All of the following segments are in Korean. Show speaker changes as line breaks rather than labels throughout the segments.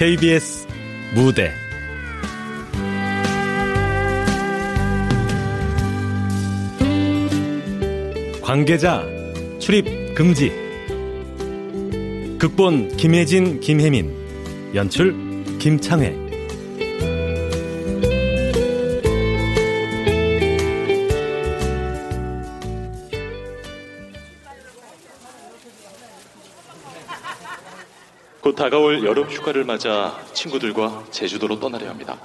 KBS 무대. 관계자 출입 금지. 극본 김혜진 김혜민. 연출 김창회
곧 다가올 여름 휴가를 맞아 친구들과 제주도로 떠나려 합니다.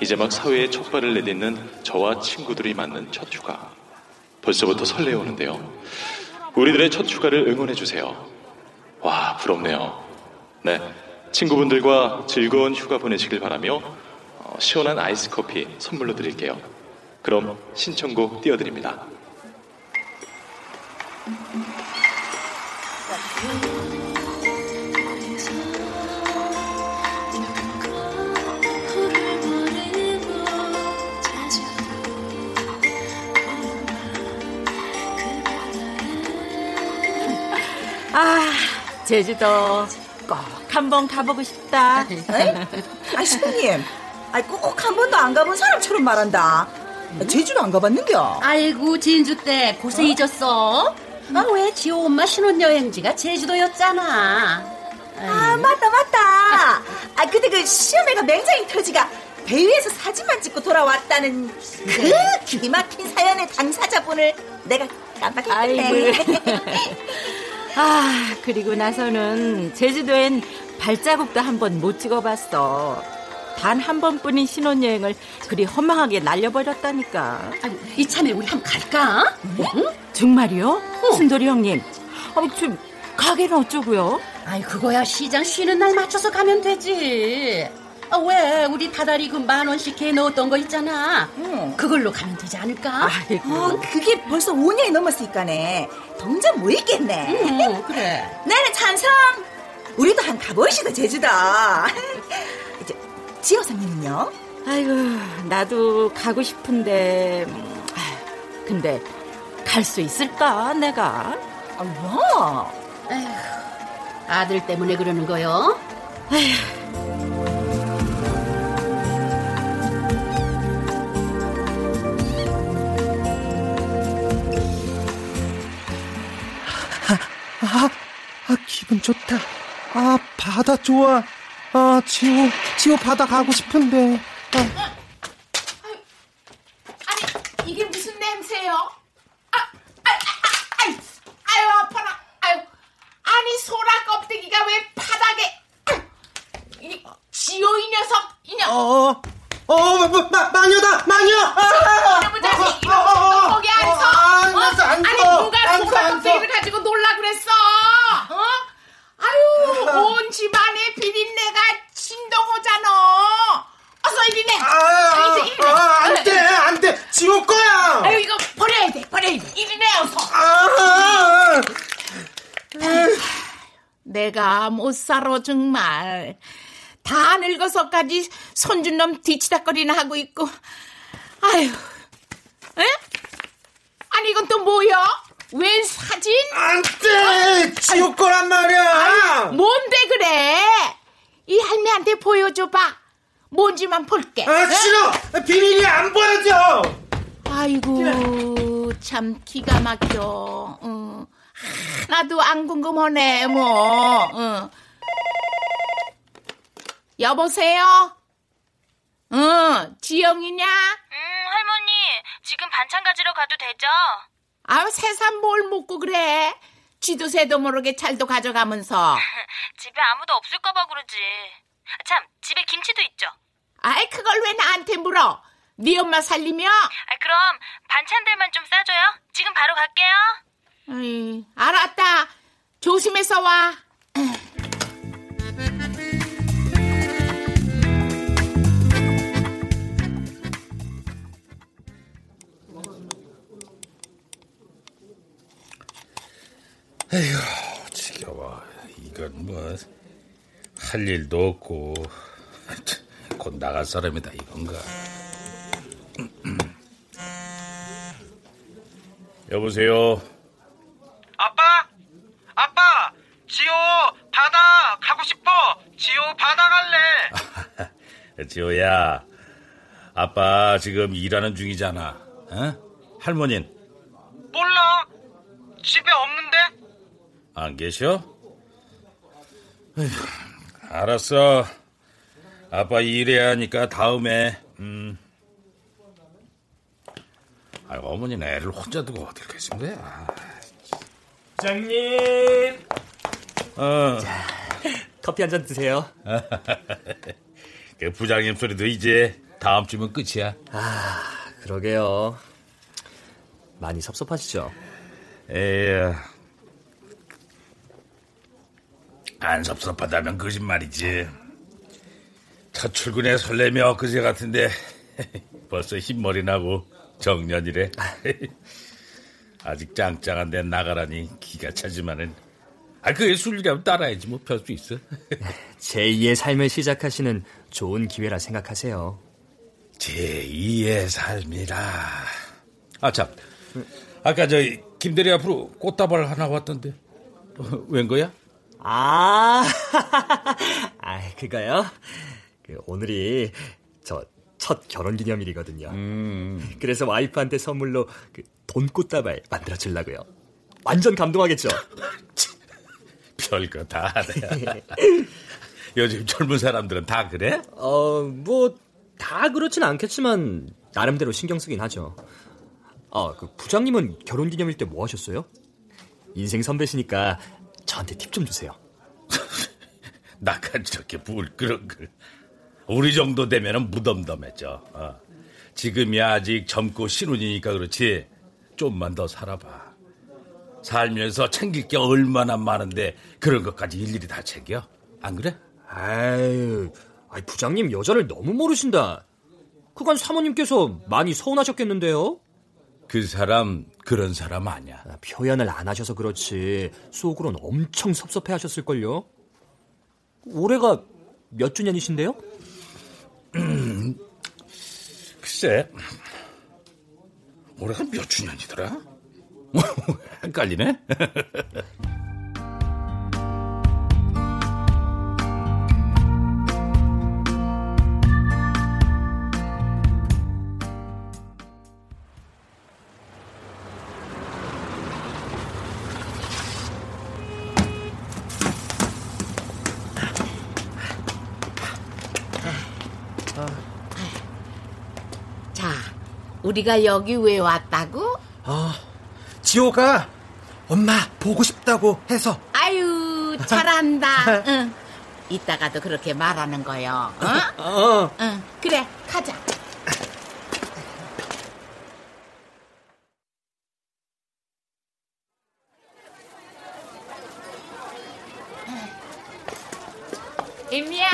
이제 막 사회에 첫 발을 내딛는 저와 친구들이 맞는 첫 휴가. 벌써부터 설레오는데요. 우리들의 첫 휴가를 응원해 주세요. 와, 부럽네요. 네. 친구분들과 즐거운 휴가 보내시길 바라며 어, 시원한 아이스 커피 선물로 드릴게요. 그럼 신청곡 띄워드립니다.
제주도 꼭 한번 가보고 싶다.
아, 신부님. 아, 꼭 한 번도 안 가본 사람처럼 말한다. 아, 제주도 안 가봤는겨?
아이고 진주 때 고생이졌어. 아 왜 지호 엄마 신혼여행지가 제주도였잖아.
아, 맞다, 맞다. 아, 그때 그 시어머니가 맹장이 터지가 배 위에서 사진만 찍고 돌아왔다는 그 기막힌 사연의 당사자분을 내가 깜빡했네.
아, 그리고 나서는 제주도엔 발자국도 한 번 못 찍어봤어. 단 한 번뿐인 신혼여행을 그리 허망하게 날려버렸다니까.
아이고, 이참에 우리 한번 갈까? 응?
정말이요? 순돌이 형님. 아, 좀 가게는 어쩌고요?
아이 그거야 시장 쉬는 날 맞춰서 가면 되지. 아, 왜 우리 다달이 그 만 원씩 해 넣었던 거 있잖아.
응.
그걸로 가면 되지 않을까?
아이고.
어, 그게 벌써 5년이 넘었으니까네. 동전 뭐 있겠네.
응, 그래.
나는 찬성. 우리도 한 가보시다 제주도. 이제 지호사님은요?
아이고, 나도 가고 싶은데. 근데 갈 수 있을까, 내가?
아, 뭐?
에휴, 아들 때문에 그러는 거요.
아, 아, 기분 좋다. 아, 바다 좋아. 아, 지호, 지호 바다 가고 싶은데. 아,
아니 이게 무슨 냄새요? 아, 아, 아, 아, 아이, 아유 아파라. 아유, 아니 소라 껍데기가 왜 바닥에? 아유, 이 지호 이 녀석, 이 녀석.
어, 어, 마, 마, 마녀다, 마녀! 아,
이놈의 자식, 이놈 너 거기 앉아.
아, 앉았어, 앉아.
아니 누가
앉아,
소라
앉아.
껍데기를 가지고 놀라 그랬어? 어? 아유, 온 집안의 비린내가 진동오잖아. 어서 이리네.
아,
이리, 이리.
아, 안 돼, 안 돼. 지호 거야!
아유 이거 버려야 돼, 버려야 돼. 이리네 어서.
아,
내가 못 살아 정말 다 늙어서까지 손준 놈 뒤치다거리나 하고 있고 아유 에? 아니 이건 또 뭐야? 웬 사진?
안 돼! 지호 거란 말이야!
뭔데 그래? 이 할매한테 보여줘봐 뭔지만 볼게
아,
에?
싫어! 비밀이 안 보여져!
아이고 참 기가 막혀 응. 하나도 안 궁금하네 뭐 응. 여보세요? 응 지영이냐?
음, 할머니, 지금 반찬 가지러 가도 되죠?
아유 새삼 뭘 먹고 그래 쥐도 새도 모르게 잘도 가져가면서
집에 아무도 없을까봐 그러지. 참, 집에 김치도 있죠?
아이 그걸 왜 나한테 물어 네 엄마 살리며
아, 그럼 반찬들만 좀 싸줘요. 지금 바로 갈게요.
아이, 알았다 조심해서 와
아휴, 지겨워. 이건 뭐, 할 일도 없고, 곧 나갈 사람이다, 이건가. 여보세요?
아빠? 아빠! 지호 바다 가고 싶어! 지호 바다 갈래!
지호야, 아빠 지금 일하는 중이잖아. 어? 할머니는
몰라! 집에 없는데?
안 계셔? 에휴, 알았어. 아빠 일해야 하니까 다음에, 음. 아, 어머니는 애를 혼자 두고 어딜 계신 거야?
부장님!
어.
커피 한 잔 드세요.
그 부장님 소리도 이제 다음 주면 끝이야.
아, 그러게요. 많이 섭섭하시죠?
에휴. 안 섭섭하다면 거짓말이지. 첫 출근에 설레며 그제 같은데 벌써 흰머리 나고 정년이래. 아직 짱짱한 데 나가라니 기가 차지만은 아 그게 술이라면 따라야지 뭐 별 수 있어.
제2의 삶을 시작하시는 좋은 기회라 생각하세요.
제2의 삶이라. 아 참, 아까 저 김대리 앞으로 꽃다발 하나 왔던데 어, 웬 거야?
아, 아 그거요? 그 오늘이 저 첫 결혼 기념일이거든요.
음.
그래서 와이프한테 선물로 그 돈꽃다발 만들어 주려고요. 완전 감동하겠죠?
별거 다 하네. 요즘 젊은 사람들은 다 그래?
어, 뭐, 다 그렇진 않겠지만, 나름대로 신경 쓰긴 하죠. 아, 그 부장님은 결혼 기념일 때 뭐 하셨어요? 인생 선배시니까 저한테 팁 좀 주세요.
나까지 저렇게 불끄렁끄 우리 정도 되면은 무덤덤해져. 어. 지금이 아직 젊고 신혼이니까 그렇지. 좀만 더 살아봐. 살면서 챙길 게 얼마나 많은데 그런 것까지 일일이 다 챙겨? 안 그래?
아유, 아이, 부장님 여자를 너무 모르신다. 그간 사모님께서 많이 서운하셨겠는데요?
그 사람 그런 사람 아니야.
아, 표현을 안 하셔서 그렇지 속으론 엄청 섭섭해 하셨을걸요? 올해가 몇 주년이신데요?
글쎄, 올해가 몇 주년이더라? 헷갈리네?
우리가 여기 왜 왔다고?
아, 지호가 엄마 보고 싶다고 해서.
아유, 잘한다. 응. 이따가도 그렇게 말하는 거요. 어?
어.
응. 그래, 가자. 임미야,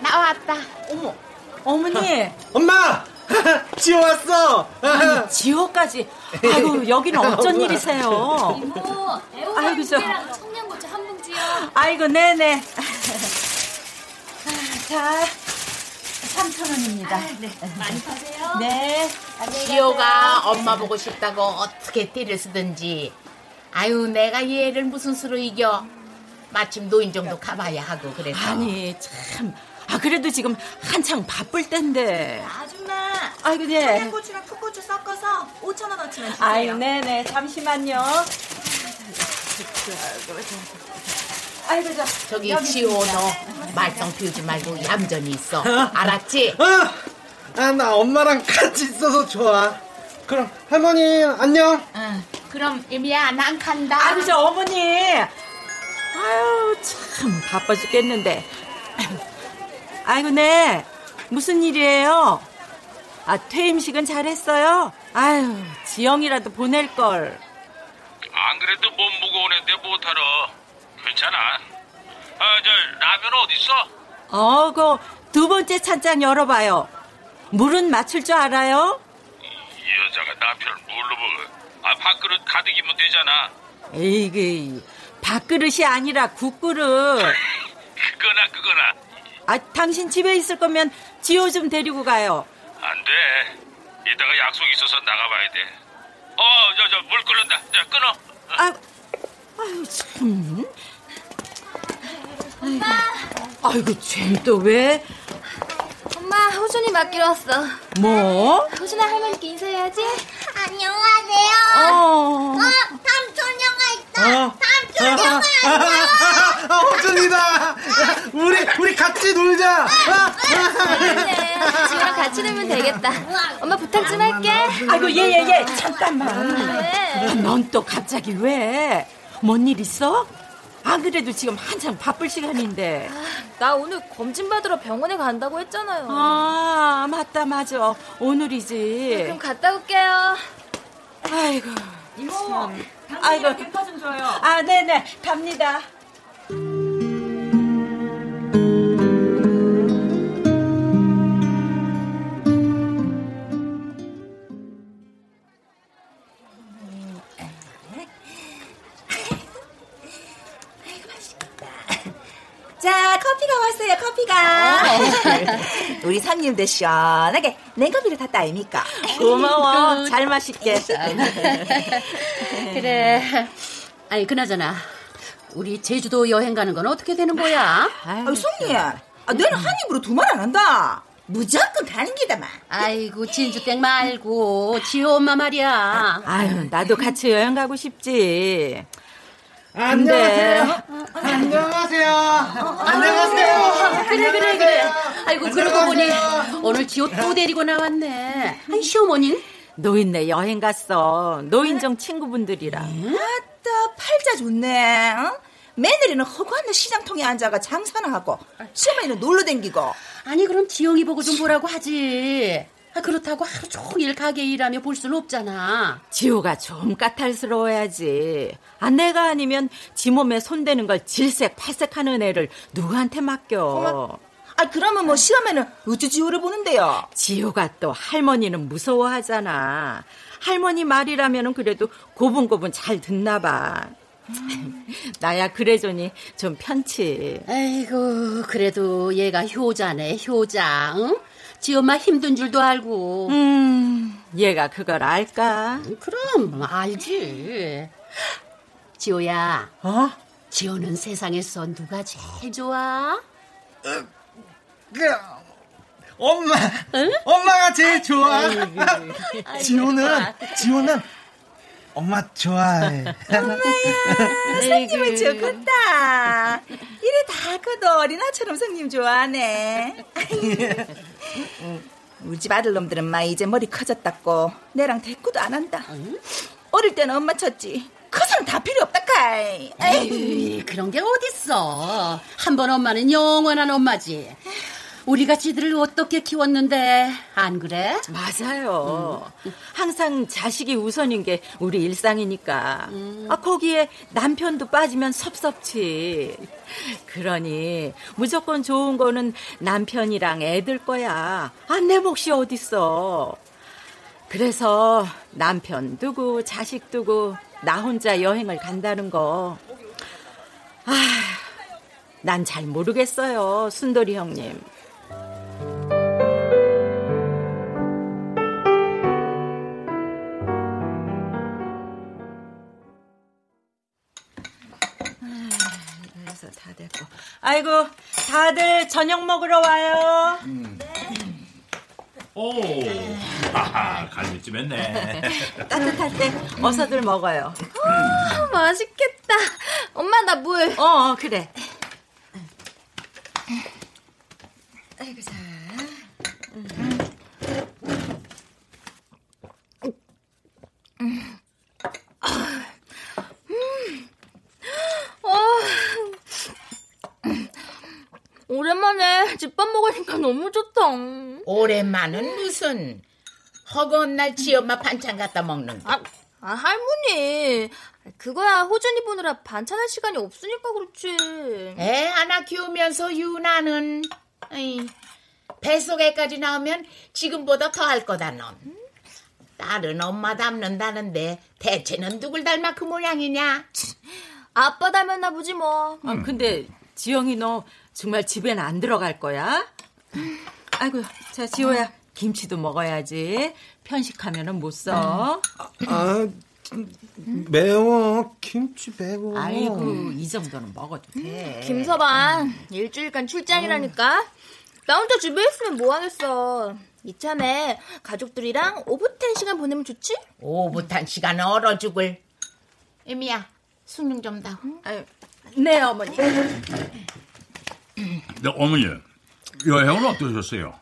나왔다. 어머, 어머니.
엄마! 지호 왔어!
아니, 지호까지. 아이고, 여기는 어쩐 일이세요?
이모. 애호랑 청양고추 한 봉지요.
아이고, 네네. 자, 3,000원입니다. 네.
많이 파세요.
네.
지호가 엄마 보고 싶다고 어떻게 띠를 쓰든지. 아유, 내가 얘를 무슨 수로 이겨. 마침 노인 정도 가봐야 하고 그래서.
아니, 참. 아, 그래도 지금 한창 바쁠 텐데.
아줌마.
아이고, 네.
청양고추랑 풋고추 섞어서 5천 원어치면 주세요.
아이고, 네네. 잠시만요. 아이고, 저.
저기 지호. 너 말썽 피우지 말고 얌전히 있어. 알았지?
아, 아, 나 엄마랑 같이 있어서 좋아. 그럼 할머니 안녕.
응. 그럼 이미야 난 간다.
아이고, 저 어머니. 아유, 참 바빠 죽겠는데. 아 이고, 네. 무슨 일이에요? 아, 퇴임식은 잘했어요? 아유, 지영이라도 보낼걸.
안 그래도 몸 무거운데 못하러. 괜찮아. 아, 저, 라면 어딨어?
어, 그 두 번째 찬장 열어봐요. 물은 맞출 줄 알아요?
이 여자가 남편을 뭘로 먹어? 아, 밥그릇 가득이면 되잖아.
에이그 밥그릇이 아니라 국그릇.
그거나 그거나
아, 당신 집에 있을 거면 지호 좀 데리고 가요.
안 돼. 이따가 약속 있어서 나가봐야 돼. 어, 저, 저, 물 끓는다. 자, 끊어.
아, 아유, 참.
엄마.
아이고, 쟨또 왜?
엄마, 호준이 맡기러 왔어.
뭐?
호준아 할머니께 인사해야지.
안녕하세요.
어.
어, 삼촌영아 있다.
어.
삼촌영아 안녕.
아, 호준이다. 우리 우리 같이 놀자.
그래, 지호랑 같이 놀면 되겠다. 엄마 부탁 좀 할게.
아이고, 예, 예, 예. 잠깐만.
왜?
넌또 갑자기 왜? 뭔 일 있어? 안 그래도 지금 한참 바쁠 시간인데.
나 오늘 검진 받으러 병원에 간다고 했잖아요.
아, 맞다, 맞아. 오늘이지.
그럼 갔다 올게요.
아이고.
이모,
아이고.
백화 좀 줘요.
아, 네네. 갑니다.
우리 상님도 시원하게 냉커피를 탔다 아닙니까?
고마워. 잘 마실게.
그래. 아니, 그나저나. 우리 제주도 여행 가는 건 어떻게 되는 거야?
아, 송님, 아, 너는 한 입으로 두 말 안 한다. 무조건 가는 기다만.
아이고, 진주땡 말고, 지호 엄마 말이야.
아유, 나도 같이 여행 가고 싶지.
안녕하세요. 안녕하세요. 안녕하세요.
그래, 그래, 그래. 아이고, 그러고 보니, 오늘 지호 또 데리고 나왔네. 아니, 시어머니는?
노인네 여행 갔어. 노인정 친구분들이랑.
아따, 팔자 좋네. 어? 며느리는 허구한 시장통에 앉아가 장사나 하고, 시어머니는 놀러 댕기고.
아니, 그럼 지영이 보고 좀 보라고 하지. 아, 그렇다고 하루 종일 가게 일하며 볼 수는 없잖아.
지호가 좀 까탈스러워야지. 아, 내가 아니면 지 몸에 손대는 걸 질색 팔색하는 애를 누구한테 맡겨.
아, 그러면 뭐 시험에는 어찌 지호를 보는데요?
지호가 또 할머니는 무서워하잖아. 할머니 말이라면 그래도 고분고분 잘 듣나 봐. 나야 그래저니 좀 편치.
아이고, 그래도 얘가 효자네, 효자, 응? 지 엄마 힘든 줄도 알고.
음, 얘가 그걸 알까?
그럼, 알지. 지호야.
어?
지호는 세상에서 누가 제일 좋아?
그, 엄마. 엄마가 제일 좋아. 지호는 지호는 엄마 좋아해.
엄마야, 성님은 좋겠다. 이래 다 커도 어린아처럼 성님 좋아하네. 우리 집 아들놈들은 마 이제 머리 커졌다고 내랑 대꾸도 안 한다. 어릴 때는 엄마 쳤지. 커서는 다 필요 없다 카이.
에이, 그런 게 어딨어. 한 번 엄마는 영원한 엄마지. 우리가 지들을 어떻게 키웠는데 안 그래?
맞아요. 항상 자식이 우선인 게 우리 일상이니까. 아, 거기에 남편도 빠지면 섭섭지. 그러니 무조건 좋은 거는 남편이랑 애들 거야. 아, 내 몫이 어딨어. 그래서 남편 두고 자식 두고 나 혼자 여행을 간다는 거. 아, 난 잘 모르겠어요, 순돌이 형님. 그래서 다 됐고. 아이고, 다들 저녁 먹으러 와요.
오, 하하, 갈비찜 했네.
따뜻할 때 어서들 먹어요.
아, 맛있겠다. 엄마, 나 물.
어, 어, 그래.
아이고, 자. 오랜만에 집밥 먹으니까 너무 좋다.
오랜만은 무슨 허건 날 지엄마 반찬 갖다 먹는 거.
아, 아, 할머니. 그거야 호준이 보느라 반찬할 시간이 없으니까 그렇지.
애 하나 키우면서 유나는 에이, 뱃속에까지 나오면 지금보다 더 할 거다 넌. 딸은 엄마 닮는다는데 대체는 누굴 닮아 그 모양이냐?
아빠 닮았나 보지 뭐.
아, 근데 지영이 너 정말 집엔 안 들어갈 거야? 아이고, 자 지호야 김치도 먹어야지. 편식하면은 못 써.
아, 매워. 김치 매워.
아이고 이 정도는 먹어도 돼.
김서방 일주일간 출장이라니까. 나 혼자 집에 있으면 뭐 하겠어. 이참에 가족들이랑 오붓한 시간 보내면 좋지?
오붓한 시간 얼어 죽을. 애미야, 숭늉 좀 다.
네 어머니.
네, 어머니, 여행은 어떠셨어요?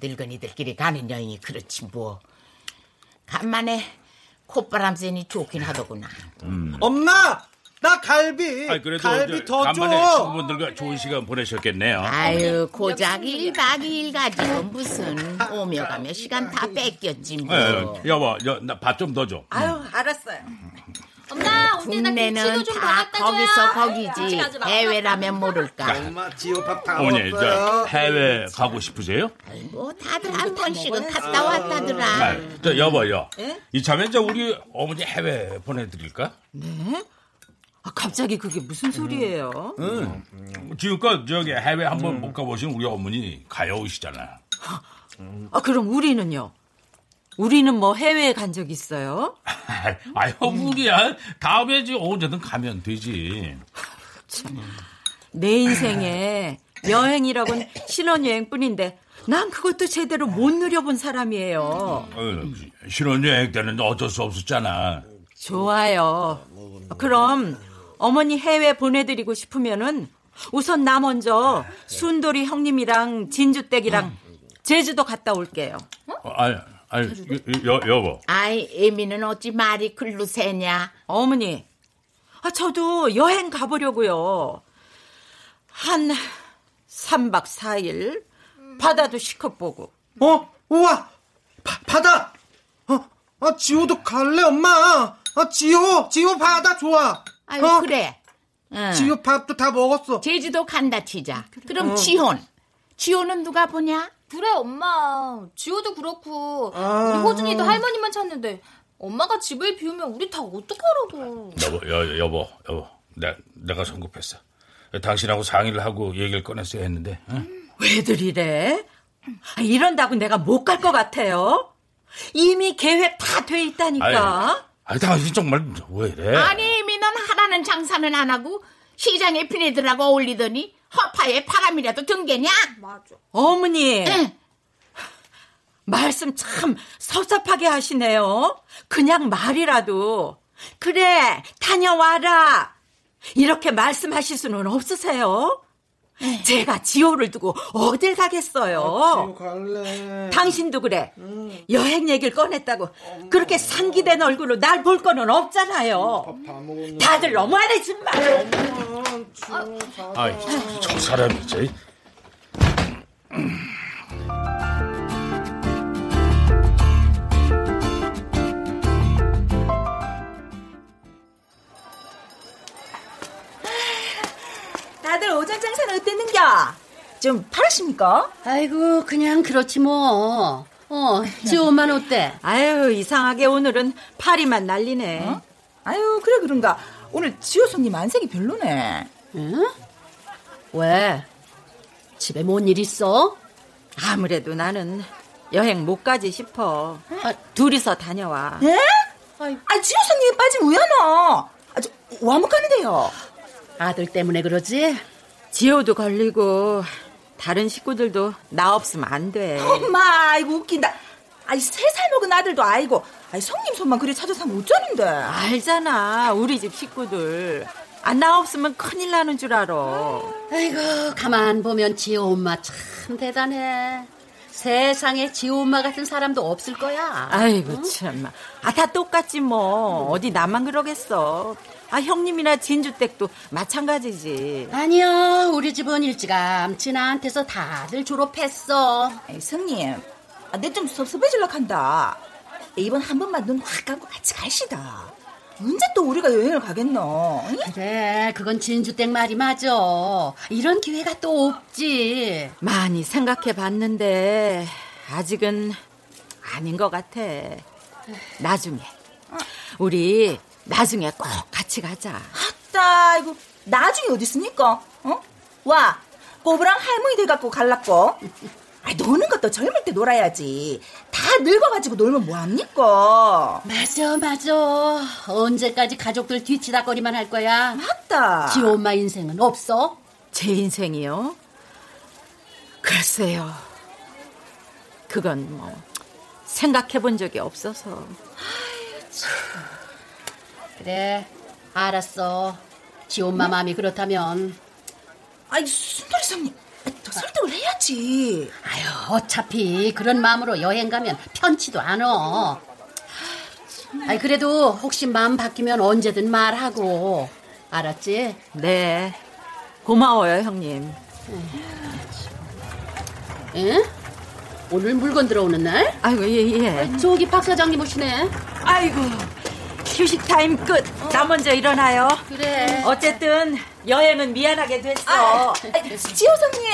늙은이들끼리 가는 여행이 그렇지 뭐. 간만에 콧바람 쐬니 좋긴 하더구나.
엄마! 나 갈비!
아, 그래도
갈비 저더
간만에
줘!
친구분들과 좋은 시간 보내셨겠네요.
아유, 고작 1박 2일 가지고 무슨 오며 가며 시간 다 뺏겼지 뭐.
예, 여보, 밥좀 더 줘.
아유 알았어요.
국내는 다. 거기서 거기지. 해외라면 모를까.
엄마, 지호 밥다
어머니, 저
먹었어요.
해외 가고 싶으세요?
뭐 다들 한 번씩은 갔다 왔다더라.
아, 저 여보요.
예?
이참에 저 우리 어머니 해외 보내드릴까?
네? 아, 갑자기 그게 무슨 소리예요?
응. 지금껏 저기 해외 한번 못 가보신 우리 어머니 가여우시잖아.
아 그럼 우리는요? 우리는 뭐 해외에 간 적 있어요?
아유, 우리야. 다음에 언제든 가면 되지.
내 인생에 여행이라곤 신혼여행뿐인데 난 그것도 제대로 못 누려본 사람이에요.
어, 신혼여행 때는 어쩔 수 없었잖아.
좋아요. 그럼 어머니 해외 보내드리고 싶으면은 우선 나 먼저 순돌이 형님이랑 진주댁이랑 제주도 갔다 올게요.
어, 아니, 아니, 여, 여보.
아이, 애미는 어찌 말이 글로 새냐.
어머니, 아, 저도 여행 가보려고요. 한 3박 4일 바다도 시컷 보고.
어? 우와! 바, 바다! 어, 아, 지호도 갈래, 엄마! 아, 지호! 지호 바다 좋아!
아유,
어?
그래. 응.
지호 밥도 다 먹었어.
제주도 간다 치자. 그럼
어.
지혼. 지호는 누가 보냐?
그래 엄마. 지호도 그렇고
아.
우리 호준이도 할머니만 찾는데 엄마가 집을 비우면 우리 다 어떡하라고.
여보, 여, 여보, 여보. 내, 내가 성급했어. 당신하고 상의를 하고 얘기를 꺼냈어야 했는데. 응?
왜들 이래? 아, 이런다고 내가 못 갈 것 같아요? 이미 계획 다 돼 있다니까.
아니, 당신 정말 왜 이래?
아니, 애미는 하라는 장사는 안 하고 시장에 피네들하고 어울리더니 허파에 바람이라도 든 게냐?
맞아.
어머니. 말씀 참 섭섭하게 하시네요. 그냥 말이라도. 그래, 다녀와라. 이렇게 말씀하실 수는 없으세요? 제가 지호를 두고 어딜 가겠어요?
갈래.
당신도 그래. 여행 얘기를 꺼냈다고 그렇게 상기된 얼굴로 날 볼 거는 없잖아요. 다들 너무하네 정말.
아이, 저, 저 사람이, 저.
오전 장사는 어땠는겨? 좀 팔았습니까?
아이고 그냥 그렇지 뭐. 어, 지호만 어때?
아유 이상하게 오늘은 파리만 날리네.
어? 아유 그래 그런가. 오늘 지호 손님 안색이 별로네.
응? 왜? 집에 뭔 일 있어?
아무래도 나는 여행 못 가지 싶어. 둘이서 다녀와.
예? 아 지호 손님이 빠지면 우연어. 아주 와못 가는데요.
아들 때문에 그러지?
지호도 걸리고 다른 식구들도 나 없으면 안 돼.
엄마 아이고 웃긴다. 아이 세 살 먹은 아들도 아이고. 아이 성님 손만 그래 찾아서 하면 어쩌는데.
알잖아 우리 집 식구들. 안나 없으면 큰일 나는 줄 알아.
아이고 가만 보면 지호 엄마 참 대단해. 세상에 지호 엄마 같은 사람도 없을 거야.
아이고 참나. 아다 똑같지 뭐. 어디 나만 그러겠어. 아 형님이나 진주댁도 마찬가지지.
아니요 우리 집은 일찌감치 나한테서 다들 졸업했어.
에이, 성님, 아, 내좀 섭섭해질라 한다. 이번 한 번만 눈 확 감고 같이 가시다. 언제 또 우리가 여행을 가겠노? 응?
그래 그건 진주댁 말이 맞아. 이런 기회가 또 없지.
많이 생각해 봤는데 아직은 아닌 것 같아. 나중에 우리 나중에 꼭 같이 가자.
아따, 이거 나중에 어디 있습니까? 어? 와, 꼬부랑 할머니 돼갖고 갈랐고. 아, 노는 것도 젊을 때 놀아야지. 다 늙어가지고 놀면 뭐합니까?
맞아, 맞아. 언제까지 가족들 뒤치다거리만 할 거야?
맞다.
지 엄마 인생은 없어?
제 인생이요? 글쎄요. 그건 뭐 생각해 본 적이 없어서.
그래, 알았어. 지 엄마 마음이 그렇다면.
아이, 순돌이 사님. 더 설득을 해야지.
아유, 어차피 그런 마음으로 여행 가면 편치도 않어. 아이, 그래도 혹시 마음 바뀌면 언제든 말하고. 알았지?
네. 고마워요, 형님.
응? 오늘 물건 들어오는 날?
아이고, 예, 예.
저기 박 사장님 오시네.
아이고, 휴식 타임 끝. 나 먼저 일어나요.
그래.
어쨌든 여행은 미안하게 됐어.
아, 지호성님.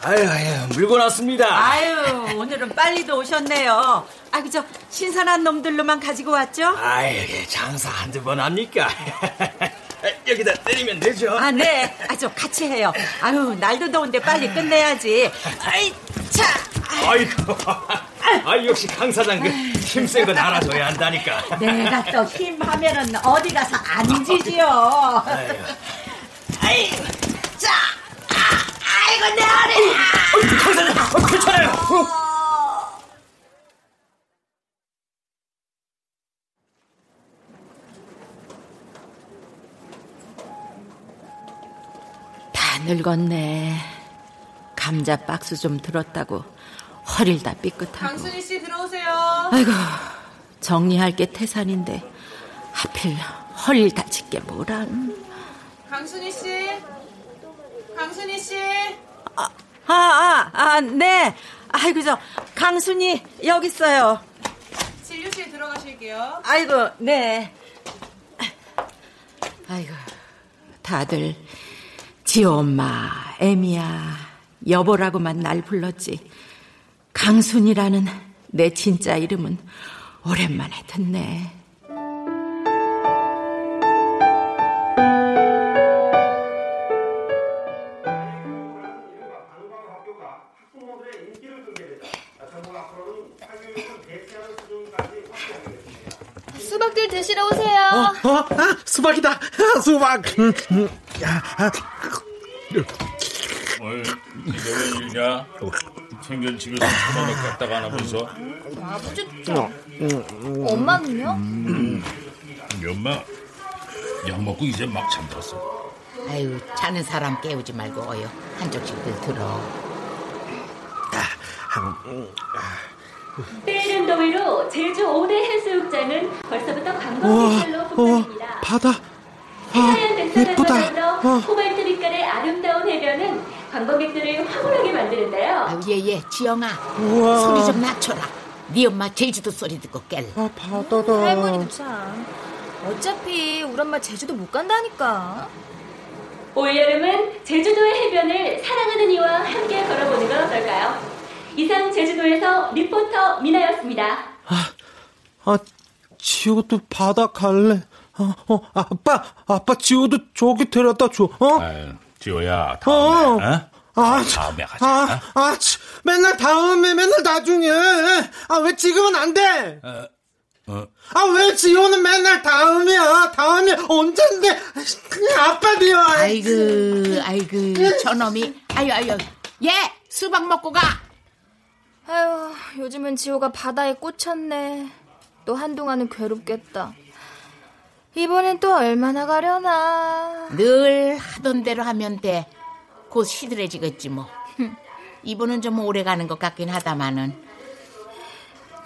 아유, 아유, 물건 왔습니다.
아유, 오늘은 빨리도 오셨네요. 아이고, 저 신선한 놈들로만 가지고 왔죠?
아유, 장사 한두 번 합니까? 여기다 내리면 되죠?
아, 네. 아, 저 같이 해요. 아유, 날도 더운데 빨리 끝내야지. 아이, 자.
아이고, 아 역시 강 사장 그 힘센 건 알아줘야 한다니까.
내가 또 힘하면은 어디 가서 안 지지요. 아이, 자. 아, 아이고, 내 허리.
강 사장, 괜찮아요.
다 늙었네. 감자 박스 좀 들었다고 허리를 다 삐끗하고.
강순희 씨 들어오세요.
아이고, 정리할 게 태산인데 하필 허리를 다칠 게 뭐란.
강순희 씨. 강순희 씨.
아, 아, 아, 네. 아이고, 저, 강순이, 여기 있어요.
진료실 들어가실게요.
아이고, 네. 아이고, 다들, 지호 엄마, 애미야, 여보라고만 날 불렀지. 강순이라는 내 진짜 이름은 오랜만에 듣네.
수박들 드시러 오세요.
어, 어? 아, 수박이다. 아, 수박. 음, 음. 야, 아.
뭘 이게 왜 일이냐? 생견집에서 천원을 갖다가 하나 보소.
아버지,
어,
엄마는요?
우리 엄마 약 먹고 이제 막 잠들었어.
아유, 자는 사람 깨우지 말고 어여. 한쪽씩들 들어.
때이른 더위로 제주 5대 해수욕장은 벌써부터 관광객들로
어,
북적입니다.
바다.
백사가
예쁘다. 어.
코발트 빛깔의 아름다운 해변은 관광객들을 화분하게 만드는데요.
아유, 얘, 얘, 지영아.
우와.
소리 좀 낮춰라. 네 엄마 제주도 소리 듣고 깰.
아, 바다다.
할머니도 참. 어차피 우리 엄마 제주도 못 간다니까.
올여름은 제주도의 해변을 사랑하는 이와 함께 걸어보는 건 어떨까요? 이상 제주도에서 리포터 미나였습니다.
아, 지호도 바다 갈래. 어, 어, 아빠, 아빠 지호도 저기 데려다 줘. 어?
아유, 지호야, 다음에,
어.
어?
아,
다음에 가자.
아, 아, 치, 맨날 다음에, 맨날 나중에. 아, 왜 지금은 안 돼?
어, 어,
아, 왜 지호는 맨날 다음이야? 다음이 언젠데? 그냥 아빠 미워.
아이고, 아이고, 저놈이. 아유, 아유. 얘, 수박 먹고 가.
아유, 요즘은 지호가 바다에 꽂혔네. 또 한동안은 괴롭겠다. 이번엔 또 얼마나 가려나.
늘 하던 대로 하면 돼. 곧 시들해지겠지 뭐. 이번은 좀 오래 가는 것 같긴 하다마는.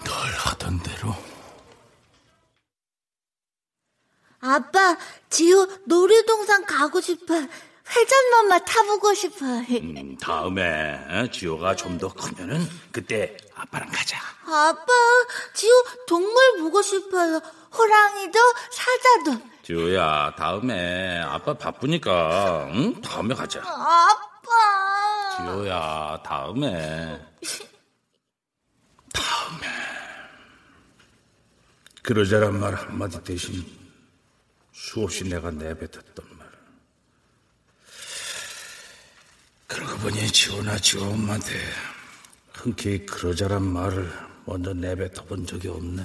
늘 하던 대로.
아빠, 지우 놀이동산 가고 싶어. 회전목마 타보고 싶어.
음, 다음에 어, 지호가 좀 더 크면은 그때 아빠랑 가자.
아빠, 지우 동물 보고 싶어요. 호랑이도 사자도.
지호야, 다음에 아빠 바쁘니까 응? 다음에 가자.
아빠.
지호야, 다음에. 그러자란 말 한마디 대신 수없이 내가 내뱉었던 말. 그러고 보니 지호나 지호 엄마한테 흔쾌히 그러자란 말을 먼저 내뱉어 본 적이 없네.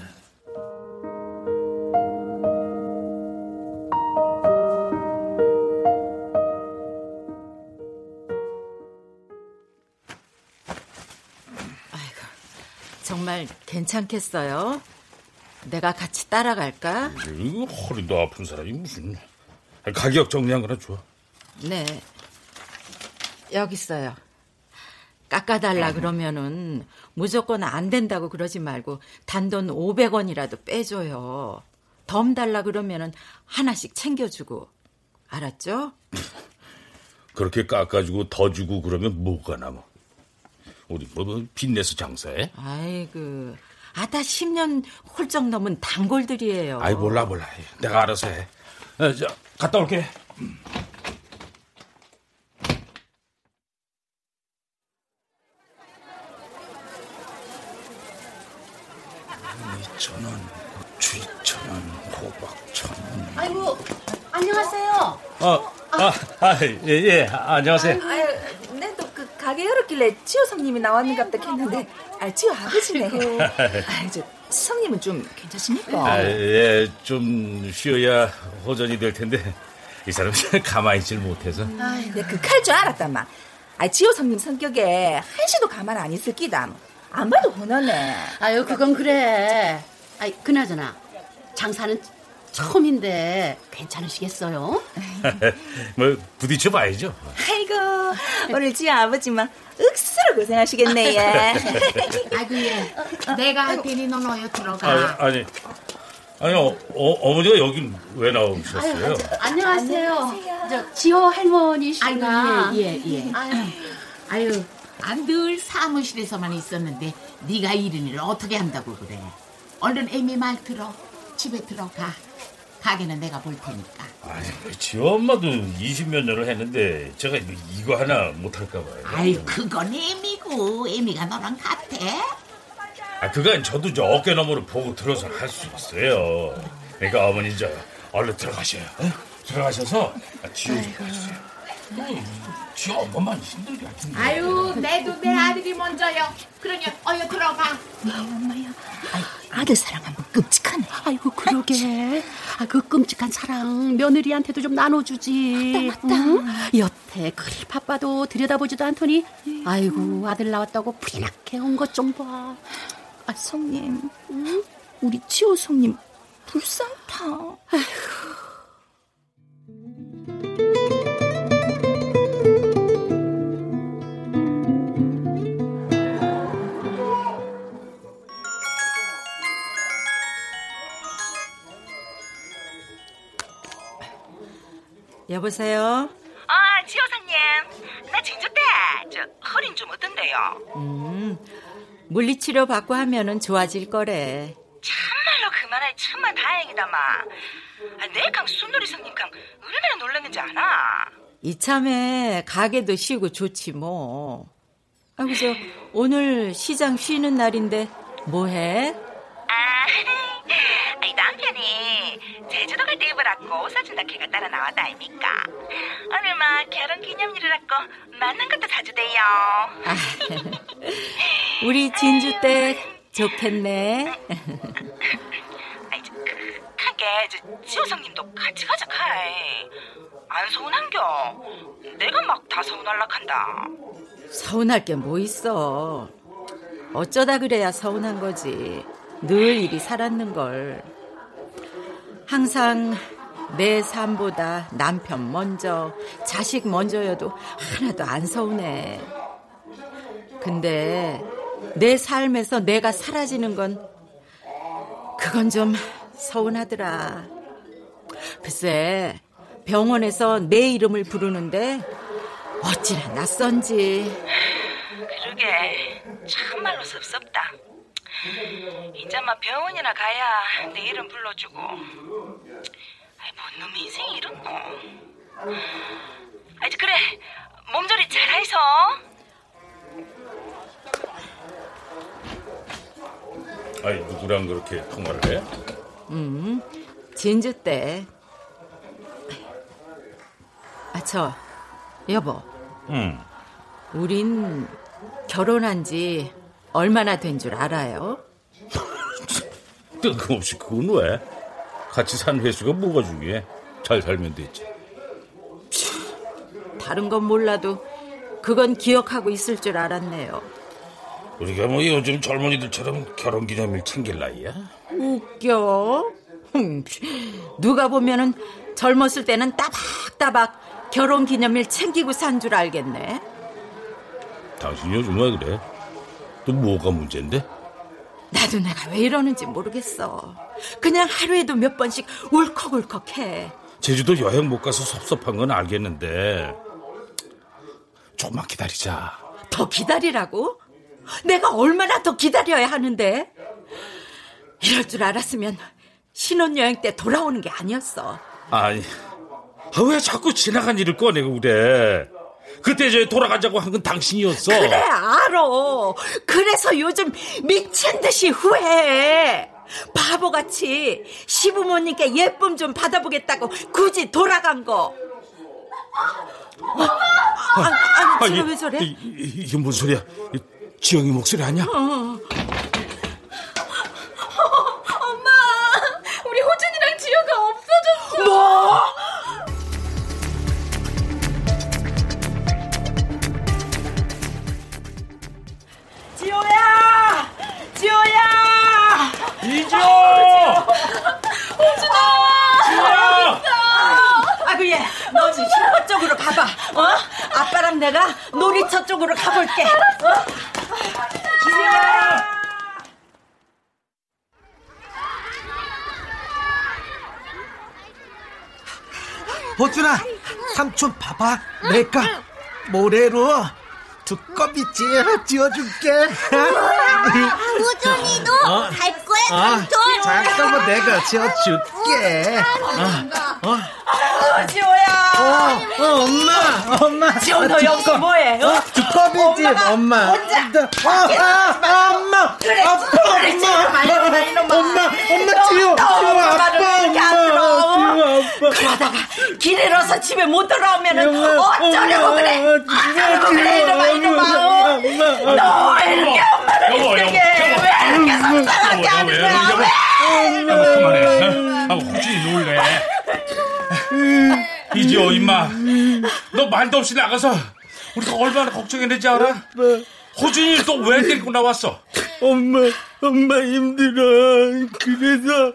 괜찮겠어요? 내가 같이 따라갈까?
이거 허리도 아픈 사람이 무슨 가격 정리한 거나 줘.
네. 여기 있어요. 깎아달라 그러면은 무조건 안 된다고 그러지 말고 단돈 500원이라도 빼줘요. 덤 달라 그러면은 하나씩 챙겨주고. 알았죠?
그렇게 깎아주고 더 주고 그러면 뭐가 남아? 우리 뭐, 뭐 빚내서 장사해?
아이고, 아다 10년 홀쩍 넘은 단골들이에요.
아이 몰라 몰라. 내가 알아서 해. 어, 저, 갔다 올게. 2천 원, 고추 2천 원, 호박 천 원.
아이고, 안녕하세요.
어, 아, 아, 예, 예, 안녕하세요.
그 가게 열었길래 지호 성님이 나왔는갑다 했는데, 아, 지호 아버지네. 아, 저 성님은 좀 괜찮습니까?
아, 예, 좀 쉬어야 호전이 될 텐데 이 사람 가만히 있질 못해서.
아이, 내그칼 줄 알았단 말. 아, 지호 성님 성격에 한시도 가만 안 있을 끼다. 안 봐도 흔하네.
아유, 그건 그래. 아이, 그나저나 장사는 처음인데 괜찮으시겠어요?
뭐 부딪혀 봐야죠.
아이고, 오늘 지호 아버지만 억수로 고생하시겠네, 예.
아이고, 예. 내가 할 테니 넌 어여 들어가.
아니, 아니, 아니 어, 어, 어머니가 여긴 왜 나오셨어요?
아유, 안녕하세요. 저 지호 할머니신가?
아이고, 예, 예, 예. 아유, 아유 만날 사무실에서만 있었는데 네가 이런 일을 어떻게 한다고 그래. 얼른 애미 말 들어. 집에 들어가. 가게는 내가 볼 테니까.
아니, 지호 엄마도 20몇 년을 했는데 제가 이거 하나 못할까 봐요.
아유, 그건 애미고 애미가 너랑 같아?
아, 그건 저도 저 어깨 너머로 보고 들어서 할 수 있어요. 그러니까 어머니 저 얼른 들어가셔요. 어? 들어가셔서 지호 좀 봐주세요. 지호 엄마만 힘들게 할 텐데.
아유, 내도 내 아들이 먼저요. 그러니 어여 들어가.
엄마야. 아들 사랑하면 끔찍하네.
아이고 그러게. 아, 그 끔찍한 사랑 며느리한테도 좀 나눠주지.
맞다, 맞다.
응? 여태 그리 바빠도 들여다보지도 않더니 아이고 아들 나왔다고 부리나게 온 것 좀 봐.
아 성님, 응? 우리 지호 성님 불쌍타.
아이
여보세요?
아, 지호사님. 나 진주 때, 저, 허리는 좀 어떤데요?
음, 물리치료 받고 하면은 좋아질 거래.
참말로 그만할 천만 다행이다 마. 아, 내강 순돌이 성님 강 얼마나 놀랐는지 아나?
이참에 가게도 쉬고 좋지 뭐. 아이고 저 오늘 시장 쉬는 날인데 뭐 해?
아, 이 남편이 제주도 갈 때 사준다 걔가 따라 나왔다 아닙니까? 오늘 막 결혼 기념일이라고 만난 것도 사주대요.
아, 우리 진주 때 좋겠네.
하게 저 지호성님도 같이 가자 카이. 안 서운한겨. 내가 막 다 서운할락한다.
서운할 게 뭐 있어. 어쩌다 그래야 서운한 거지. 늘 일이 살았는 걸. 항상 내 삶보다 남편 먼저, 자식 먼저여도 하나도 안 서운해. 근데 내 삶에서 내가 사라지는 건 그건 좀 서운하더라. 글쎄, 병원에서 내 이름을 부르는데 어찌나 낯선지.
그러게 참말로 섭섭다. 이제 막 병원이나 가야 내 이름 불러주고. 아이 뭔 놈의 인생이 이런 거. 아이 그래 몸조리 잘해서.
아니 누구랑 그렇게 통화를 해?
음, 진주 때. 아, 저, 여보.
응.
우린 결혼한 지 얼마나 된 줄 알아요?
뜬금없이 그건 왜? 같이 산 횟수가 뭐가 중요해? 잘 살면 되지.
다른 건 몰라도 그건 기억하고 있을 줄 알았네요.
우리가 뭐 요즘 젊은이들처럼 결혼 기념일 챙길 나이야?
웃겨. 흠, 누가 보면은 젊었을 때는 따박따박 결혼 기념일 챙기고 산 줄 알겠네.
당신 요즘 왜 그래? 또 뭐가 문제인데?
나도 내가 왜 이러는지 모르겠어. 그냥 하루에도 몇 번씩 울컥울컥해.
제주도 여행 못 가서 섭섭한 건 알겠는데 조금만 기다리자.
더 기다리라고? 내가 얼마나 더 기다려야 하는데? 이럴 줄 알았으면 신혼여행 때 돌아오는 게 아니었어.
아니, 아, 왜 자꾸 지나간 일을 꺼내고 그래? 그때 저 돌아가자고 한 건 당신이었어.
그래, 알아. 그래서 요즘 미친 듯이 후회해. 바보같이 시부모님께 예쁨 좀 받아보겠다고 굳이 돌아간 거. 어? 아, 아니, 지금 왜 저래?
이, 이, 이게 뭔 소리야? 이, 지영이 목소리 아니야?
어. 쪽으로 가봐. 어? 아빠랑 내가 놀이터 쪽으로 가볼게. 어? 지호야!
호준아, 삼촌 봐봐. 내가 모래로 두꺼비지 지어줄게.
호준이도
어?
갈 거야,
아,
삼촌?
잠깐만 내가 지어줄게. 어, 어,
아, 지호야!
어, 어, 엄마, 엄마.
지호 너 여기서 뭐해? 어?
두꺼비집 엄마.
혼자
어, 아, 아, 엄마.
그래,
아빠,
그래, 지호
엄마. 엄마, 엄마, 지호,
너,
지호,
너
아빠, 엄마. 지호, 아빠.
그러다가 길 잃어서 집에 못 돌아오면은
엄마,
어쩌려고
엄마,
그래? 어쩌려고 그래, 이놈아, 이놈아. 어?
엄마,
너 이렇게 엄마를
여보,
힘들게
여보,
왜 이렇게 속상하게
여보,
하는
왜,
거야?
여보.
왜?
아, 그만해. 아, 호준이 놀래. 이지호, 임마. 너 말도 없이 나가서 우리가 얼마나 걱정했는지 알아? 호준이 또 왜 데리고 나왔어?
엄마, 엄마 힘들어. 그래서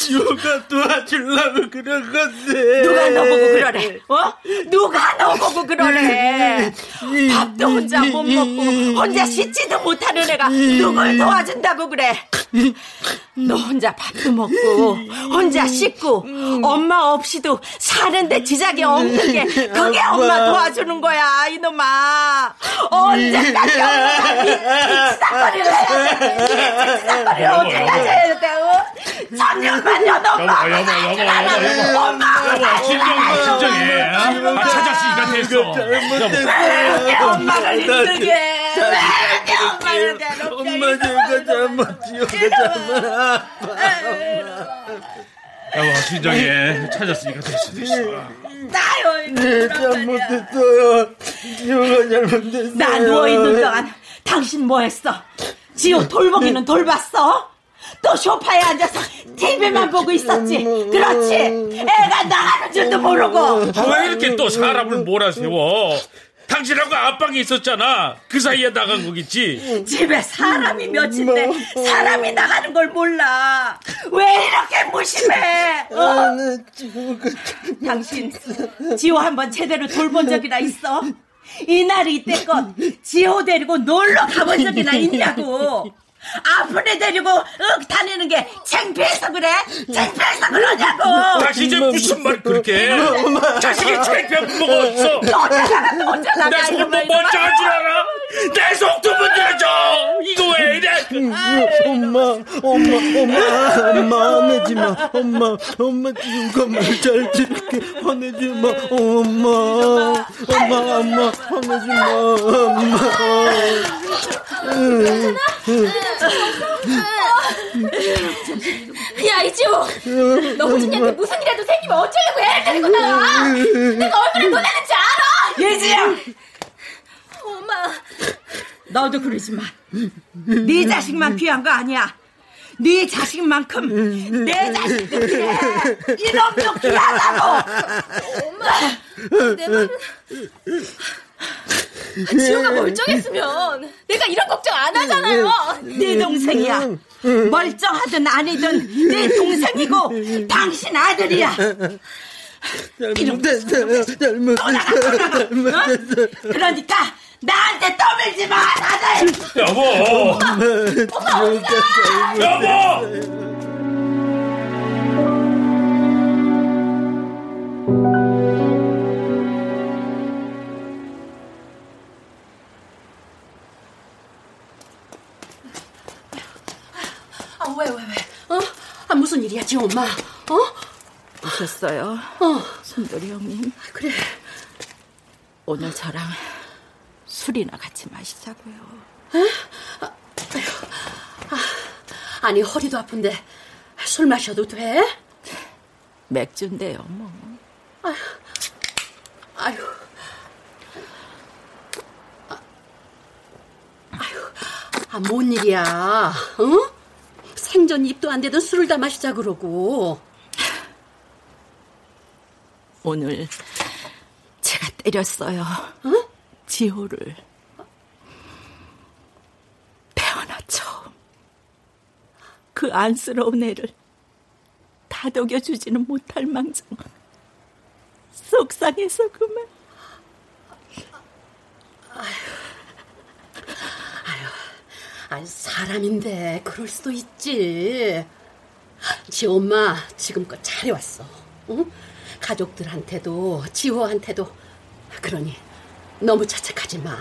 지호가 도와주려고 그런 건데.
누가 너 보고 그러래? 어? 누가 너 보고 그러래? 밥도 혼자 못 먹고 혼자 씻지도 못하는 애가 누굴 도와준다고 그래? 너 혼자 밥도 먹고 혼자 씻고 엄마 없이도 사는데 지장이 없는 게 그게 엄마 도와주는 거야 이놈아 언제까지 엄마가 빅삭거리를 해야 돼 빅삭거리를 언제까지 해야 돼 어? 천년만 년 엄마
여보, 여보, 여보, 여보.
엄마
진정해, 진정해. 아, 찾았으니까 됐어.
왜 엄마를 힘들게 해? 왜 엄마를 괴롭게
엄마 제가 잘못 지호가 잘못
여보, 진정해. 찾았으니까 됐어, 됐어.
나요
네 잘못했어요 지호가 잘못했어요
나 누워있는 동안 당신 뭐 했어? 지호 돌보기는 돌봤어? 또 소파에 앉아서 TV만 보고 있었지 그렇지 애가 나가는 줄도 모르고
아, 왜 이렇게 또 사람을 몰아세워? 당신하고 압박이 있었잖아. 그 사이에 나간 거겠지.
집에 사람이 몇인데 사람이 나가는 걸 몰라 왜 이렇게 무심해 어? 당신 지호 한번 제대로 돌본 적이나 있어? 이날이 이때껏 지호 데리고 놀러 가본 적이나 있냐고 아픈 애 데리고 윽 다니는 게 창피해서 그래? 창피해서 그러냐고
다시 이제 무슨 말 그렇게 해? 자식이 창피한 뭐가 없어.
너 어쩌다가 또 어쩌다가
내
이러면
먼저 할줄 알아? 내 속도 문드려줘! 이거 왜 이래?
엄마 엄마 엄마 엄마 화내지 마. 엄마 엄마 지호가 말잘 들을게 화내지 마. 엄마 엄마 엄마 화내지 마. 엄마.
야,
야 이지호. 너 호진이한테 무슨 일이라도 생기면 어쩌려고 애를 데리고 나와? 내가 얼마나 놀랐는지 알아?
예지야
엄마
너도 그러지 마. 네 자식만 귀한 거 아니야. 네 자식만큼 내 자식도 귀해. 이놈도 귀하다고.
엄마 내 말은 지호가 멀쩡했으면 내가 이런 걱정 안 하잖아요
네 동생이야. 멀쩡하든 아니든 내 동생이고 당신 아들이야.
잘못했어요. 잘못했어요.
그러니까 나한테 떠밀지 마, 다들.
여보.
여보.
아, 왜, 왜, 왜? 어? 아, 무슨 일이야, 지 엄마? 어?
오셨어요?
어.
순돌이 형님.
그래.
오늘 저랑 술이나 같이 마시자고요.
아, 아니, 허리도 아픈데 술 마셔도 돼?
맥주인데요, 뭐.
아휴, 아휴. 아, 아휴, 아, 뭔 일이야, 어? 생전 입도 안 되던 술을 다 마시자 그러고.
오늘 제가 때렸어요. 지호를. 태어나 처음. 그 안쓰러운 애를 다독여주지는 못할 망정. 속상해서 그만.
아니, 사람인데 그럴 수도 있지. 지 엄마 지금껏 잘해왔어. 응? 가족들한테도 지호한테도. 그러니 너무 자책하지 마.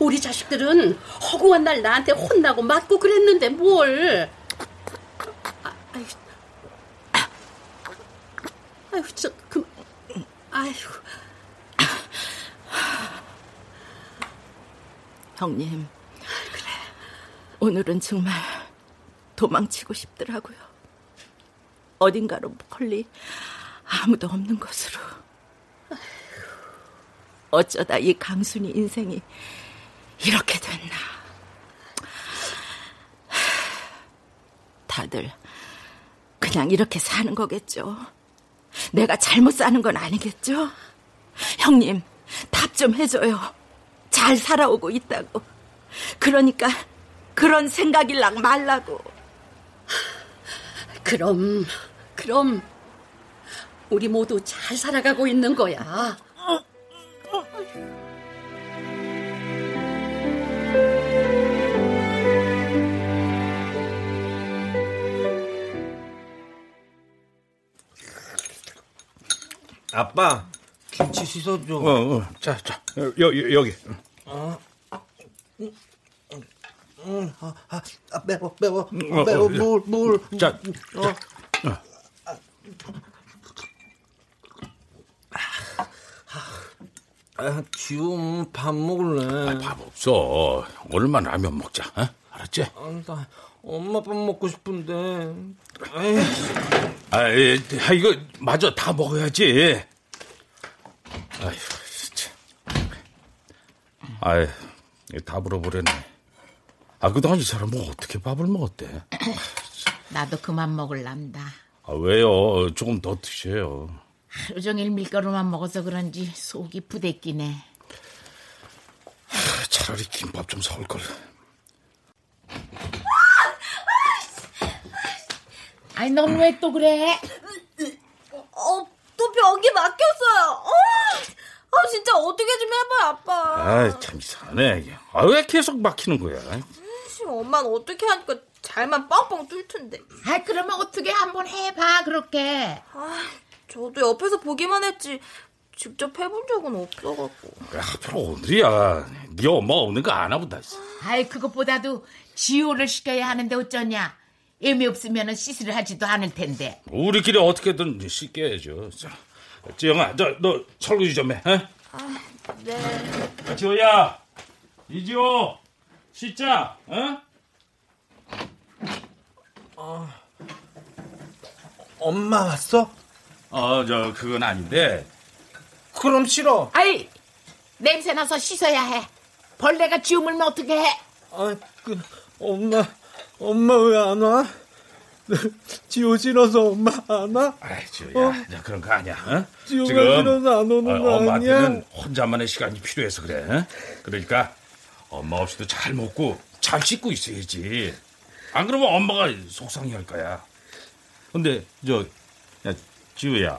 우리 자식들은 허구한 날 나한테 혼나고 맞고 그랬는데 뭘. 아, 아유, 아유, 저, 그, 아유.
형님. 그래. 오늘은 정말 도망치고 싶더라고요. 어딘가로 멀리 아무도 없는 곳으로. 어쩌다 이 강순이 인생이 이렇게 됐나. 다들 그냥 이렇게 사는 거겠죠. 내가 잘못 사는 건 아니겠죠? 형님, 답 좀 해줘요. 잘 살아오고 있다고. 그러니까 그런 생각일랑 말라고.
그럼, 그럼, 우리 모두 잘 살아가고 있는 거야.
아빠, 김치 씻어줘.
어, 어. 자, 자, 여, 여, 여기.
어. 음, 아, 아, 아, 매워, 매워,
어,
매워,
어,
물, 물.
자,
어. 아, 지금 밥 먹을래.
밥 없어. 오늘만 라면 먹자. 어? 알았지?
아, 나 엄마 밥 먹고 싶은데. 에이.
아, 예, 아, 이거 마저 다 먹어야지. 아휴, 진짜. 아이, 다 물어보려네. 아, 그동안 이 사람은 어떻게 밥을 먹었대?
나도 그만 먹을랍니다.
아, 왜요? 조금 더 드셔요.
하루 종일 밀가루만 먹어서 그런지 속이 부대끼네.
차라리 김밥 좀 사올 걸.
아니, 넌왜 또 그래?
어, 또 벽이 막혔어요 어, 아 진짜 어떻게 좀 해봐요 아빠
아, 참 이상하네. 아, 왜 계속 막히는 거야?
씨, 엄마는 어떻게 하니까 잘만 빵빵 뚫던데
아, 그러면 어떻게 한번 해봐, 그렇게.
아, 저도 옆에서 보기만 했지 직접 해본 적은 없어갖고
왜 하필 오늘이야. 네 엄마 없는 거 아나 보다.
아이, 그것보다도 지호를 시켜야 하는데 어쩌냐. 의미 없으면 시술을 하지도 않을 텐데.
우리끼리 어떻게든 씻겨야죠. 자, 지영아, 저, 너 설거지 좀 해. 어?
아, 네
지호야, 이지호, 씻자, 어?
아, 엄마 왔어?
어, 저, 그건 아닌데.
그럼 싫어.
아이, 냄새 나서 씻어야 해. 벌레가 쥐어물면 어떻게 해?
아, 그, 엄마, 엄마 왜 안 와? 지호 싫어서 엄마 안 와?
아이, 지호야.
어?
야, 그런 거 아니야. 어?
지호가 싫어서 안 오는
어,
거
엄마한테는
아니야?
혼자만의 시간이 필요해서 그래. 어? 그러니까 엄마 없이도 잘 먹고 잘 씻고 있어야지. 안 그러면 엄마가 속상해 할 거야. 근데 저 야, 지우야.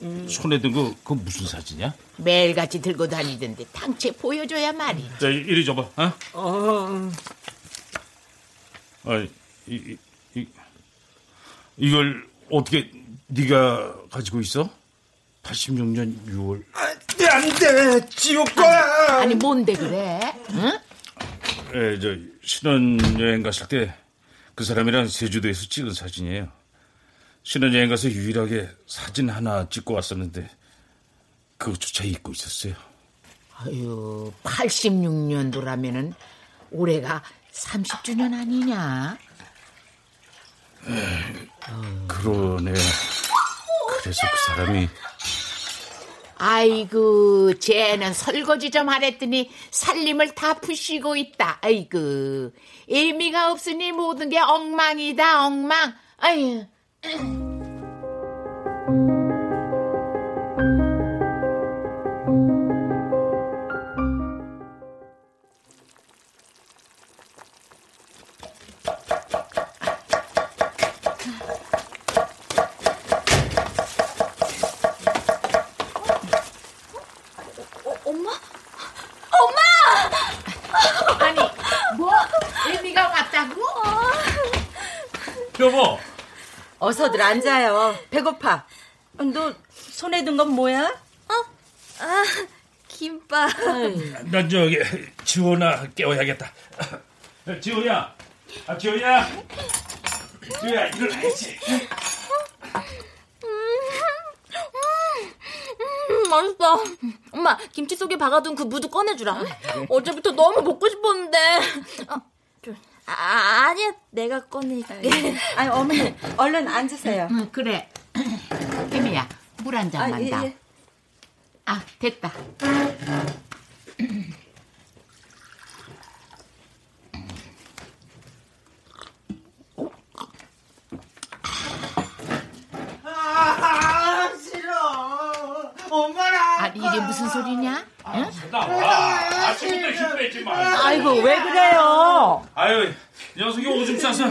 음.
손에 든 거 그거 무슨 사진이야?
매일같이 들고 다니던데 당체 보여줘야 말이.
자, 이- 이리 줘봐. 어?
어,
아, 이, 이, 이, 이걸 어떻게 네가 가지고 있어? 86년 6월.
안 돼, 안 돼. 지호 거야.
아니 뭔데 그래? 응?
예, 저 신혼여행 갔을 때 그 사람이랑 제주도에서 찍은 사진이에요. 신혼여행 가서 유일하게 사진 하나 찍고 왔었는데 그거조차 잊고 있었어요.
아유, 86년도라면은 올해가 30주년 아니냐?
그러네. 그래서 그 사람이
아이고, 쟤는 설거지 좀 하랬더니 살림을 다 푸시고 있다. 아이고, 의미가 없으니 모든 게 엉망이다, 엉망. 아유.
앉아요. 배고파. 너 손에 든 건 뭐야?
아, 김밥.
난 저기 지호나 깨워야겠다. 지호야, 아 지호야, 지호야 일어나야지.
음, 맛있어. 엄마, 김치 속에 박아둔 그 무도 꺼내주라. 어제부터 너무 먹고 싶었는데. 아, 좀, 아, 아니야. 내가 꺼낼게.
아니, 어머니, 얼른 앉으세요.
응, 그래. 혜미야, 물 한 잔만
아, 예,
다.
예.
아, 됐다.
아, 싫어. 엄마랑.
아니, 이게 무슨 소리냐? 응?
나와. 아침부터 힘 빼지 마.
아이고, 왜 그래요?
아유, 녀석이 오줌 싸서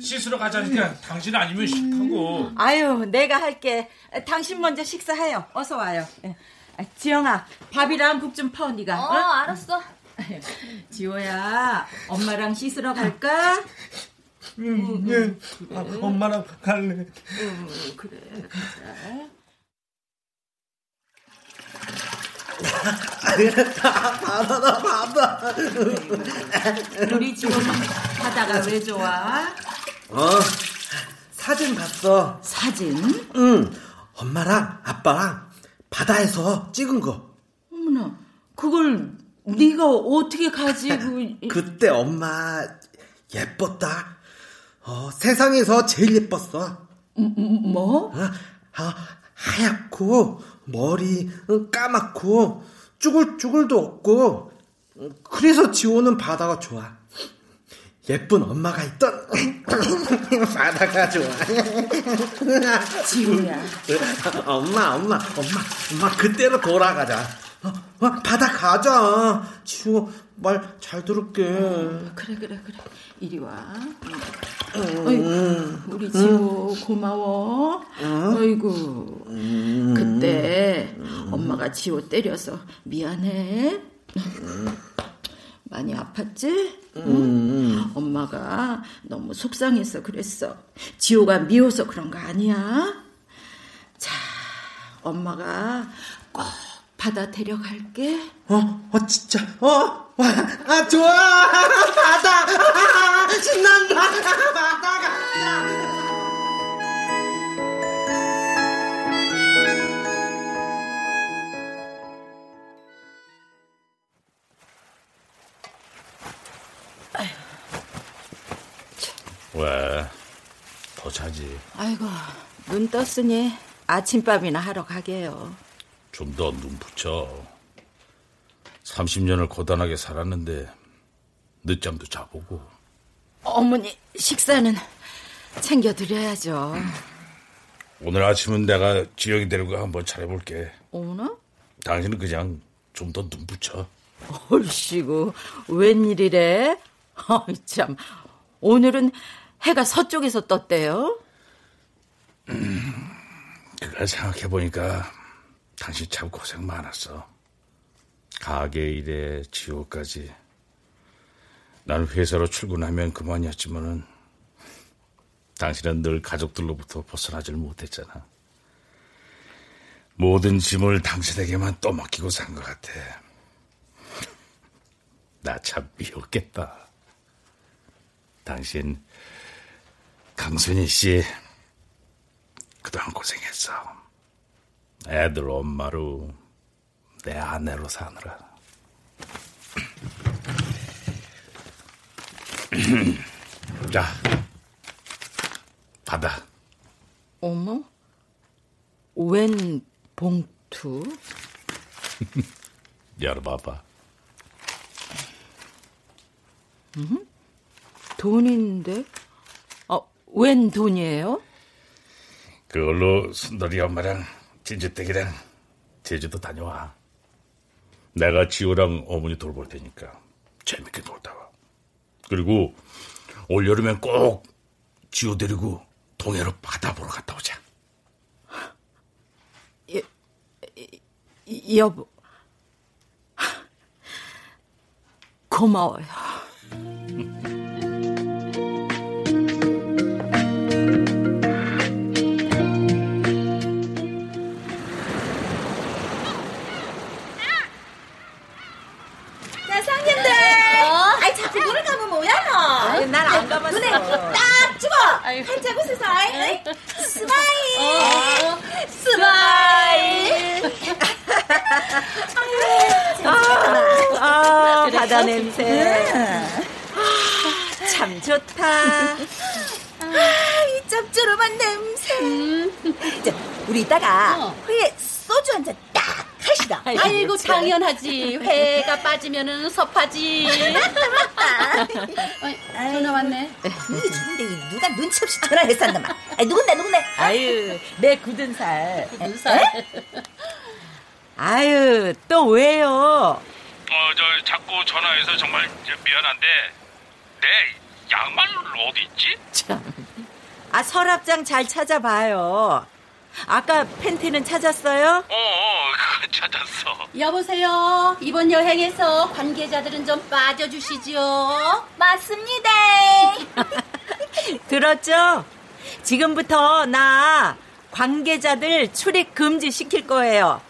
씻으러 가자니까 당신 아니면 싫다고.
아유, 내가 할게. 당신 먼저 식사해요. 어서 와요. 예. 아, 지영아, 밥이랑 국좀 퍼, 네가.
어, 알았어.
지호야, 엄마랑 씻으러 갈까?
응, 응. 아, 엄마랑 갈래.
응, 그래, 가자.
바다다, 바다.
우리 지호 바다가 왜 좋아?
어, 사진 봤어.
사진?
응. 엄마랑 아빠랑 바다에서 찍은 거.
어머나, 그걸 네가 어떻게 가지고...
그때 엄마 예뻤다. 어, 세상에서 제일 예뻤어.
뭐?
어, 아, 하얗고 머리 어, 까맣고 쭈글쭈글도 없고 어, 그래서 지호는 바다가 좋아. 예쁜 엄마가 있던 바다가 좋아.
지호야.
엄마, 엄마, 엄마, 엄마 그때로 돌아가자. 어, 어, 바다 가자. 지호 말잘 들을게.
그래, 그래, 그래. 이리 와. 어이구, 우리 지호 고마워. 어이구. 그때 엄마가 지호 때려서 미안해. 많이 아팠지? 응? 엄마가 너무 속상해서 그랬어. 지호가 미워서 그런 거 아니야? 자, 엄마가 꼭 바다 데려갈게.
어, 어, 진짜, 어, 와, 아, 좋아! 바다! 아, 신난다! 바다가!
왜? 더 자지.
아이고, 눈 떴으니 아침밥이나 하러 가게요.
좀 더 눈 붙여. 30년을 고단하게 살았는데 늦잠도 자보고.
어머니 식사는 챙겨드려야죠.
오늘 아침은 내가 지영이 데리고 한번 차려볼게.
오나?
당신은 그냥 좀 더 눈 붙여.
얼씨구 웬일이래? 어이 참 오늘은 해가 서쪽에서 떴대요.
그걸 생각해 보니까 당신 참 고생 많았어. 가게 일에 지호까지. 난 회사로 출근하면 그만이었지만은 당신은 늘 가족들로부터 벗어나질 못했잖아. 모든 짐을 당신에게만 떠맡기고 산 것 같아. 나 참 미웠겠다. 당신 강순희 씨 그동안 고생했어. 애들 엄마로 내 아내로 사느라. 자, 받아.
어머? 웬 봉투?
열어봐봐.
음? 돈인데? 어, 웬 돈이에요?
그걸로 순돌이 엄마랑 진주댁이랑 제주도 다녀와. 내가 지호랑 어머니 돌볼 테니까 재밌게 놀다 와. 그리고 올여름엔 꼭 지호 데리고 동해로 바다 보러 갔다 오자.
여, 여보. 고마워요.
웃어서. 아이, smile. smile.
아, 아? 바다 냄새.
응.
아, 참 좋다.
아, 이 짭조름한 냄새. 자, 우리 이따가 회에 소주 한 잔.
아이고 당연하지. 회가 빠지면은 섭하지. 어이, 전화 왔네.
이게 좋은데 이 누가 눈치 없이 전화했었나마. 아이, 누군데 누군데?
아유, 내 굳은 살.
굳은 살.
아유, 또 왜요?
어, 저 자꾸 전화해서 정말 미안한데 내 양말 어디 있지?
참. 아, 서랍장 잘 찾아봐요. 아까 팬티는 찾았어요?
어, 어, 그거 찾았어.
여보세요. 이번 여행에서 관계자들은 좀 빠져주시죠.
맞습니다.
들었죠? 지금부터 나 관계자들 출입 금지 시킬 거예요.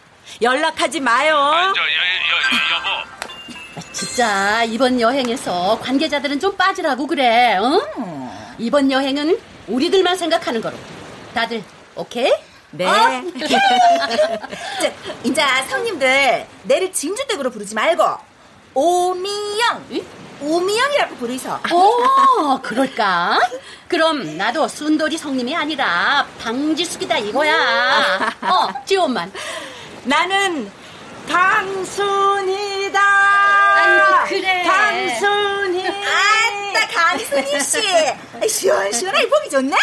연락하지 마요.
저, 여, 여, 여보.
진짜 이번 여행에서 관계자들은 좀 빠지라고 그래. 응? 이번 여행은 우리들만 생각하는 거로. 다들 오케이?
네.
어? 자, 이제 성님들 내를 진주댁으로 부르지 말고 오미영, 오미영이라고 부르이소.
오, 그럴까? 그럼 나도 순돌이 성님이 아니라 방지숙이다 이거야. 어, 지원만.
나는 강순이다.
아이고, 그래.
아따 강순이 씨, 시원시원하게 보기 좋네.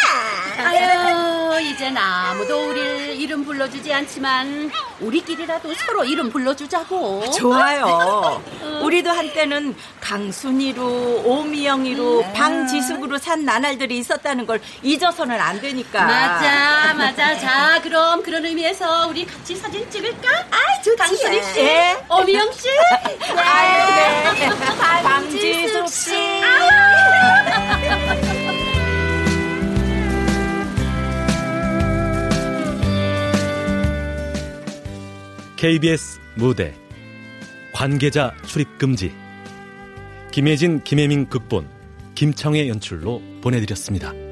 아유, 이젠 아무도 우리를 이름 불러주지 않지만 우리끼리라도 서로 이름 불러주자고.
좋아요. 우리도 한때는 강순이로, 오미영이로,
음.
방지숙으로 산 나날들이 있었다는 걸 잊어서는 안 되니까.
맞아, 맞아. 자, 그럼 그런 의미에서 우리 같이 사진 찍을까?
아, 좋지.
강수리 씨,
예.
오미영 씨.
아유, 네. 방지숙 씨.
KBS 무대 관계자 출입 금지 김혜진 김혜민 극본 김창의 연출로 보내드렸습니다.